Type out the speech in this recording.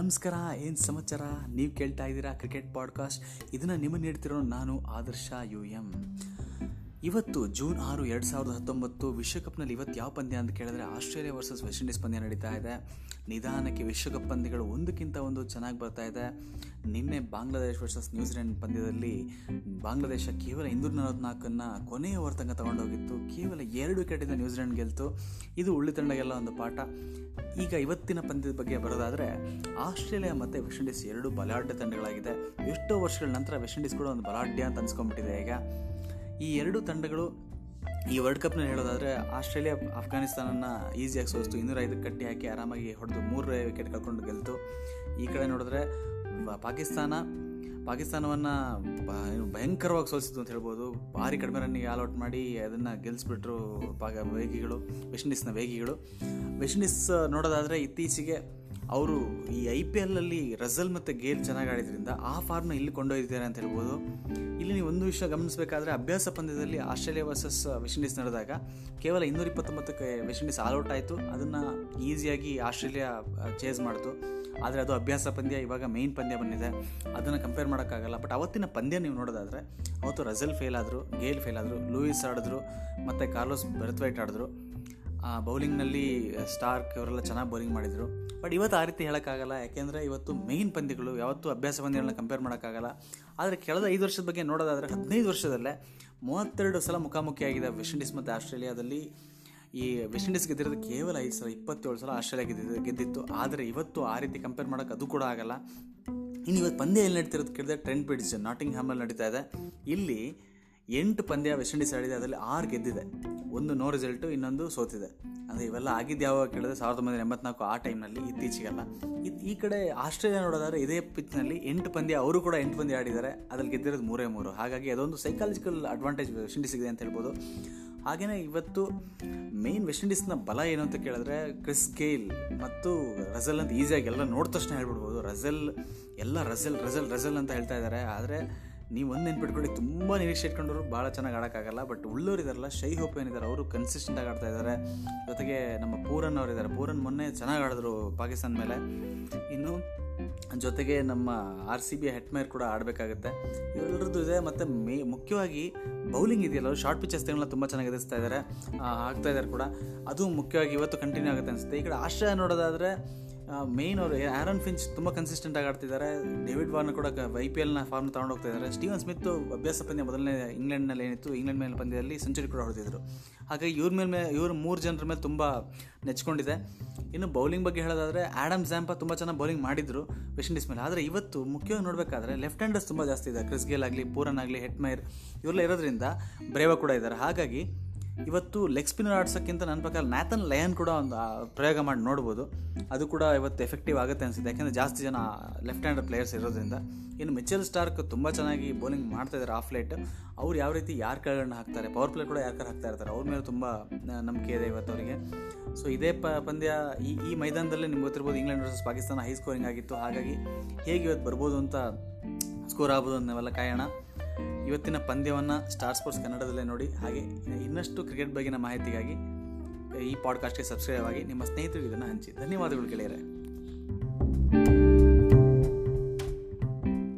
ನಮಸ್ಕಾರ ಏನು ಸಮಾಚಾರ? ನೀವು ಕೇಳ್ತಾ ಇದ್ದೀರಾ ಕ್ರಿಕೆಟ್ ಪಾಡ್ಕಾಸ್ಟ್. ಇದನ್ನು ನಿಮಗೆ ನೀಡ್ತಿರೋ ನಾನು ಆದರ್ಶ ಯು ಇವತ್ತು ಜೂನ್ ಆರು, ಎರಡು ಸಾವಿರದ ಹತ್ತೊಂಬತ್ತು ವಿಶ್ವಕಪ್ನಲ್ಲಿ ಇವತ್ತು ಯಾವ ಪಂದ್ಯ ಅಂತ ಕೇಳಿದ್ರೆ ಆಸ್ಟ್ರೇಲಿಯಾ ವರ್ಸಸ್ ವೆಸ್ಟ್ ಇಂಡೀಸ್ ಪಂದ್ಯ ನಡೀತಾ ಇದೆ. ನಿಧಾನಕ್ಕೆ ವಿಶ್ವಕಪ್ ಪಂದ್ಯಗಳು ಒಂದಕ್ಕಿಂತ ಒಂದು ಚೆನ್ನಾಗಿ ಬರ್ತಾ ಇದೆ. ನಿನ್ನೆ ಬಾಂಗ್ಲಾದೇಶ್ ವರ್ಸಸ್ ನ್ಯೂಜಿಲೆಂಡ್ ಪಂದ್ಯದಲ್ಲಿ ಬಾಂಗ್ಲಾದೇಶ ಕೇವಲ ಇನ್ನೂರ ನಲವತ್ನಾಲ್ಕನ್ನು ಕೊನೆಯ ಓವರ್ ತನಕ ತಗೊಂಡೋಗಿತ್ತು. ಕೇವಲ ಎರಡು ವಿಕೆಟಿಂದ ನ್ಯೂಜಿಲೆಂಡ್ ಗೆಲ್ತು. ಇದು ಉಳ್ಳಿ ತಂಡಗೆಲ್ಲ ಒಂದು ಪಾಠ. ಈಗ ಇವತ್ತಿನ ಪಂದ್ಯದ ಬಗ್ಗೆ ಬರೋದಾದರೆ, ಆಸ್ಟ್ರೇಲಿಯಾ ಮತ್ತು ವೆಸ್ಟ್ ಇಂಡೀಸ್ ಎರಡು ಬಲಾಢ್ಯ ತಂಡಗಳಾಗಿದೆ. ಎಷ್ಟೋ ವರ್ಷಗಳ ನಂತರ ವೆಸ್ಟ್ ಇಂಡೀಸ್ ಕೂಡ ಒಂದು ಬಲಾಢ್ಯ ಅಂತ ಅನ್ಸ್ಕೊಂಡ್ಬಿಟ್ಟಿದೆ ಈಗ. ಈ ಎರಡು ತಂಡಗಳು ಈ ವರ್ಲ್ಡ್ ಕಪ್ನಲ್ಲಿ ಹೇಳೋದಾದರೆ ಆಸ್ಟ್ರೇಲಿಯಾ ಅಫ್ಘಾನಿಸ್ತಾನನ್ನು ಈಸಿಯಾಗಿ ಸೋಸ್ತು ಇನ್ನೂರೈದಕ್ಕೆ ಕಟ್ಟಿ ಹಾಕಿ ಆರಾಮಾಗಿ ಹೊಡೆದು ಮೂರೇ ವಿಕೆಟ್ ಕಳ್ಕೊಂಡು ಗೆಲ್ತು. ಈ ಕಡೆ ನೋಡಿದ್ರೆ ಪಾಕಿಸ್ತಾನ, ಪಾಕಿಸ್ತಾನವನ್ನು ಭಯಂಕರವಾಗಿ ಸೋಲಿಸಿತು ಅಂತ ಹೇಳ್ಬೋದು. ಭಾರಿ ಕಡಿಮೆ ರನ್ನಿಗೆ ಆಲ್ ಔಟ್ ಮಾಡಿ ಅದನ್ನು ಗೆಲ್ಲಿಸ್ಬಿಟ್ರು ಪಾಕ ವೇಗಿಗಳು ವೆಸ್ಟ್ ಇಂಡೀಸ್ನ ವೇಗಿಗಳು. ವೆಸ್ಟ್ ಇಂಡೀಸ್ ನೋಡೋದಾದರೆ ಇತ್ತೀಚೆಗೆ ಅವರು ಈ ಐ ಪಿ ಎಲ್ಲಲ್ಲಿ ರಜಲ್ ಮತ್ತು ಗೇಲ್ ಚೆನ್ನಾಗಿ ಆಡಿದ್ರಿಂದ ಆ ಫಾರ್ಮ್ನ ಇಲ್ಲಿ ಕೊಂಡೊಯ್ದಿದ್ದಾರೆ ಅಂತ ಹೇಳ್ಬೋದು. ಇಲ್ಲಿ ನೀವು ಒಂದು ವಿಷಯ ಗಮನಿಸಬೇಕಾದ್ರೆ ಅಭ್ಯಾಸ ಪಂದ್ಯದಲ್ಲಿ ಆಸ್ಟ್ರೇಲಿಯಾ ವರ್ಸಸ್ ವೆಸ್ಟ್ ಇಂಡೀಸ್ ನಡೆದಾಗ ಕೇವಲ ಇನ್ನೂರ ಇಪ್ಪತ್ತೊಂಬತ್ತಕ್ಕೆ ವೆಸ್ಟ್ ಇಂಡೀಸ್ ಆಲ್ ಔಟ್ ಆಯಿತು. ಅದನ್ನು ಈಸಿಯಾಗಿ ಆಸ್ಟ್ರೇಲಿಯಾ ಚೇಸ್ ಮಾಡಿತು. ಆದರೆ ಅದು ಅಭ್ಯಾಸ ಪಂದ್ಯ, ಇವಾಗ ಮೇಯ್ನ್ ಪಂದ್ಯ ಬಂದಿದೆ. ಅದನ್ನು ಕಂಪೇರ್ ಮಾಡೋಕ್ಕಾಗಲ್ಲ. ಬಟ್ ಅವತ್ತಿನ ಪಂದ್ಯ ನೀವು ನೋಡೋದಾದರೆ ಅವತ್ತು ರಜಲ್ ಫೇಲ್ ಆದರು ಗೇಲ್ ಫೇಲ್ ಆದರು ಲೂಯಿಸ್ ಆಡಿದ್ರು, ಮತ್ತು ಕಾರ್ಲೋಸ್ ಬೆರ್ತ್ವೈಟ್ ಆಡಿದ್ರು. ಬೌಲಿಂಗ್ನಲ್ಲಿ ಸ್ಟಾರ್ಕ್ ಇವರೆಲ್ಲ ಚೆನ್ನಾಗಿ ಬೌಲಿಂಗ್ ಮಾಡಿದರು. ಬಟ್ ಇವತ್ತು ಆ ರೀತಿ ಹೇಳೋಕ್ಕಾಗಲ್ಲ. ಯಾಕೆಂದರೆ ಇವತ್ತು ಮೇಯ್ನ್ ಪಂದ್ಯಗಳು, ಯಾವತ್ತೂ ಅಭ್ಯಾಸ ಪಂದ್ಯಗಳನ್ನ ಕಂಪೇರ್ ಮಾಡೋಕ್ಕಾಗಲ್ಲ. ಆದರೆ ಕಳೆದ ಐದು ವರ್ಷದ ಬಗ್ಗೆ ನೋಡೋದಾದರೆ ಹದಿನೈದು ವರ್ಷದಲ್ಲೇ ಮೂವತ್ತೆರಡು ಸಲ ಮುಖಾಮುಖಿಯಾಗಿದೆ ವೆಸ್ಟ್ ಇಂಡೀಸ್ ಮತ್ತು ಆಸ್ಟ್ರೇಲಿಯಾದಲ್ಲಿ ಈ ವೆಸ್ಟ್ ಇಂಡೀಸ್ ಗೆದ್ದಿರೋದು ಕೇವಲ ಐದು ಸಲ, ಇಪ್ಪತ್ತೇಳು ಸಲ ಆಸ್ಟ್ರೇಲಿಯಾ ಗೆದ್ದಿದ್ದು, ಗೆದ್ದಿತ್ತು. ಆದರೆ ಇವತ್ತು ಆ ರೀತಿ ಕಂಪೇರ್ ಮಾಡೋಕ್ಕೆ ಅದು ಕೂಡ ಆಗಲ್ಲ. ಇನ್ನು ಇವತ್ತು ಪಂದ್ಯ ಎಲ್ಲಿ ನಡೀತಿರೋದು ಕೇಳಿದ್ರೆ ಟ್ರೆಂಟ್ ಬ್ರಿಡ್ಜ್ ನಾಟಿಂಗ್ ಹ್ಯಾಮಲ್ಲಿ ನಡೀತಾ ಇದೆ. ಇಲ್ಲಿ ಎಂಟು ಪಂದ್ಯ ವೆಸ್ಟ್ ಇಂಡೀಸ್ ಆಡಿದೆ, ಅದರಲ್ಲಿ ಆರು ಗೆದ್ದಿದೆ. ಒಂದು ನೋ ರಿಸಲ್ಟು ಇನ್ನೊಂದು ಸೋತಿದೆ. ಅಂದರೆ ಇವೆಲ್ಲ ಆಗಿದ್ದು ಯಾವಾಗ ಕೇಳಿದ್ರೆ ಸಾವಿರದ ಒಂಬೈನೂರ ಎಂಬತ್ನಾಲ್ಕು ಆ ಟೈಮ್ನಲ್ಲಿ ಇತ್ತೀಚೆಗೆಲ್ಲ. ಇದು ಈ ಕಡೆ ಆಸ್ಟ್ರೇಲಿಯಾ ನೋಡೋದಾದ್ರೆ ಇದೇ ಪಿಚ್ನಲ್ಲಿ ಎಂಟು ಪಂದ್ಯ, ಅವರು ಕೂಡ ಎಂಟು ಪಂದ್ಯ ಆಡಿದ್ದಾರೆ. ಅದ್ರಲ್ಲಿ ಗೆದ್ದಿರೋದು ಮೂರೇ ಮೂರು. ಹಾಗಾಗಿ ಅದೊಂದು ಸೈಕಾಲಜಿಕಲ್ ಅಡ್ವಾಂಟೇಜ್ ವೆಸ್ಟ್ ಇಂಡೀಸ್ಗಿದೆ ಅಂತ ಹೇಳ್ಬೋದು. ಹಾಗೆಯೇ ಇವತ್ತು ಮೇನ್ ವೆಸ್ಟ್ ಇಂಡೀಸ್ನ ಬಲ ಏನು ಅಂತ ಕೇಳಿದ್ರೆ ಕ್ರಿಸ್ ಗೇಲ್ ಮತ್ತು ರಜಲ್ ಅಂತ ಈಸಿಯಾಗಿ ಎಲ್ಲ ನೋಡಿದ ತಕ್ಷಣ ಹೇಳ್ಬಿಡ್ಬೋದು. ರಜಲ್ ಎಲ್ಲ ರಜಲ್ ರಜಲ್ ರಜಲ್ ಅಂತ ಹೇಳ್ತಾ ಇದ್ದಾರೆ. ಆದರೆ ನೀವು ಒಂದು ನೆನ್ಪಿಟ್ಕೊಳ್ಳಿ, ತುಂಬ ನಿರೀಕ್ಷೆ ಇಟ್ಕೊಂಡವರು ಭಾಳ ಚೆನ್ನಾಗಿ ಆಡೋಕ್ಕಾಗಲ್ಲ ಬಟ್ ಉಳ್ಳೋರು ಇದಾರಲ್ಲ ಶೈ ಹೋಪ್ ಏನಿದ್ದಾರೆ ಅವರು ಕನ್ಸಿಸ್ಟೆಂಟಾಗಿ ಆಡ್ತಾ ಇದ್ದಾರೆ ಜೊತೆಗೆ ನಮ್ಮ ಪೂರನ್ ಅವರು ಇದ್ದಾರೆ ಪೂರನ್ ಮೊನ್ನೆ ಚೆನ್ನಾಗಿ ಆಡಿದ್ರು ಪಾಕಿಸ್ತಾನ ಮೇಲೆ. ಇನ್ನು ಜೊತೆಗೆ ನಮ್ಮ ಆರ್ ಸಿ ಬಿ ಹೆಟ್ಮೇರ್ ಕೂಡ ಆಡಬೇಕಾಗುತ್ತೆ. ಇವೆಲ್ಲರದ್ದು ಇದೆ, ಮತ್ತು ಮೇ, ಮುಖ್ಯವಾಗಿ ಬೌಲಿಂಗ್ ಇದೆಯಲ್ಲ ಶಾರ್ಟ್ ಪಿಚಸ್ಗಳನ್ನ ತುಂಬ ಚೆನ್ನಾಗಿ ಎದುರಿಸ್ತಾ ಇದ್ದಾರೆ ಆಗ್ತಾ ಇದ್ದಾರೆ ಕೂಡ. ಅದು ಮುಖ್ಯವಾಗಿ ಇವತ್ತು ಕಂಟಿನ್ಯೂ ಆಗುತ್ತೆ ಅನಿಸುತ್ತೆ. ಈ ಕಡೆ ಆಶ್ರಯ ನೋಡೋದಾದರೆ ಮೇಯ್ನ್ ಅವರು ಆ್ಯರನ್ ಫಿಂಚ್ ತುಂಬ ಕನ್ಸಿಸ್ಟೆಂಟ್ ಆಗಿ ಆಡ್ತಿದ್ದಾರೆ ಡೇವಿಡ್ ವಾರ್ನ್ ಕೂಡ ಐ ಪಿ ಎಲ್ನ ಫಾರ್ಮ್ ತಗೊಂಡು ಹೋಗ್ತಾ ಇದ್ದಾರೆ ಸ್ಟೀವನ್ ಸ್ಮಿತ್ ಅಭ್ಯಾಸ ಪಂದ್ಯ ಮೊದಲನೇ ಇಂಗ್ಲೆಂಡ್ನಲ್ಲಿ ಏನಿತ್ತು ಇಂಗ್ಲೆಂಡ್ ಮೇಲೆ ಪಂದ್ಯದಲ್ಲಿ ಸೆಂಚುರಿ ಕೂಡ ಹೊಡೆದಿದ್ರು ಹಾಗಾಗಿ ಇವ್ರ ಮೇಲೆ ಇವ್ರ ಮೂರು ಜನರ ಮೇಲೆ ತುಂಬ ನೆಚ್ಕೊಂಡಿದೆ. ಇನ್ನು ಬೌಲಿಂಗ್ ಬಗ್ಗೆ ಹೇಳೋದಾದರೆ ಆ್ಯಡಮ್ ಝ್ಯಾಂಪ ತುಂಬ ಚೆನ್ನಾಗಿ ಬೌಲಿಂಗ್ ಮಾಡಿದ್ರು ವೆಸ್ಟ್ ಇಂಡೀಸ್ ಮೇಲೆ. ಆದರೆ ಇವತ್ತು ಮುಖ್ಯವಾಗಿ ನೋಡಬೇಕಾದ್ರೆ ಲೆಫ್ಟ್ ಹ್ಯಾಂಡರ್ಸ್ ತುಂಬ ಜಾಸ್ತಿ ಇದೆ. ಕ್ರಿಸ್ ಗೇಲ್ ಆಗಲಿ ಪೂರನ್ ಆಗಲಿ ಹೆಟ್ಮೈರ್ ಇವರೆಲ್ಲ ಇರೋದ್ರಿಂದ ಬ್ರೇವ ಕೂಡ ಇದ್ದಾರೆ. ಹಾಗಾಗಿ ಇವತ್ತು ಲೆಗ್ ಸ್ಪಿನ್ನರ್ ಆಡ್ಸೋಕ್ಕಿಂತ ನನ್ನ ಪ್ರಕಾರ ನ್ಯಾಥನ್ ಲಯನ್ ಕೂಡ ಒಂದು ಪ್ರಯೋಗ ಮಾಡಿ ನೋಡ್ಬೋದು. ಅದು ಕೂಡ ಇವತ್ತು ಎಫೆಕ್ಟಿವ್ ಆಗುತ್ತೆ ಅನಿಸುತ್ತೆ. ಯಾಕೆಂದರೆ ಜಾಸ್ತಿ ಜನ ಲೆಫ್ಟ್ ಹ್ಯಾಂಡ್ ಪ್ಲೇಯರ್ಸ್ ಇರೋದ್ರಿಂದ. ಇನ್ನು ಮಿಚೆಲ್ ಸ್ಟಾರ್ಕ್ ತುಂಬ ಚೆನ್ನಾಗಿ ಬೌಲಿಂಗ್ ಮಾಡ್ತಾ ಇದ್ದಾರೆ ಆಫ್ ಲೈಟ್ ಅವ್ರು ಯಾವ ರೀತಿ ಯಾರ ಕೆಳಗಡೆ ಹಾಕ್ತಾರೆ? ಪವರ್ ಪ್ಲೇ ಕೂಡ ಯಾರ ಹಾಕ್ತಾ ಇರ್ತಾರೆ? ಅವ್ರ ಮೇಲೆ ತುಂಬ ನಂಬಿಕೆ ಇದೆ ಇವತ್ತು ಅವರಿಗೆ. ಸೊ ಇದೇ ಪ, ಪಂದ್ಯ ಈ ಈ ಮೈದಾನದಲ್ಲೇ ನಿಮ್ಗೆ ಗೊತ್ತಿರ್ಬೋದು England versus Pakistan high scoring ಆಗಿತ್ತು. ಹಾಗಾಗಿ ಹೇಗೆ ಇವತ್ತು ಬರ್ಬೋದು ಅಂತ ಸ್ಕೋರ್ ಆಗ್ಬೋದು ಅನ್ನೋವೆಲ್ಲ ಕಾಯೋಣ. ಇವತ್ತಿನ ಪಂದ್ಯವನ್ನು ಸ್ಟಾರ್ ಸ್ಪೋರ್ಟ್ಸ್ ಕನ್ನಡದಲ್ಲೇ ನೋಡಿ, ಹಾಗೆ ಇನ್ನಷ್ಟು ಕ್ರಿಕೆಟ್ ಬಗ್ಗೆನ ಮಾಹಿತಿಗಾಗಿ ಈ ಪಾಡ್ಕಾಸ್ಟ್ಗೆ ಸಬ್ಸ್ಕ್ರೈಬ್ ಆಗಿ ನಿಮ್ಮ ಸ್ನೇಹಿತರಿಗೆ ಇದನ್ನು ಹಂಚಿ. ಧನ್ಯವಾದಗಳು ಗೆಳೆಯರೆ.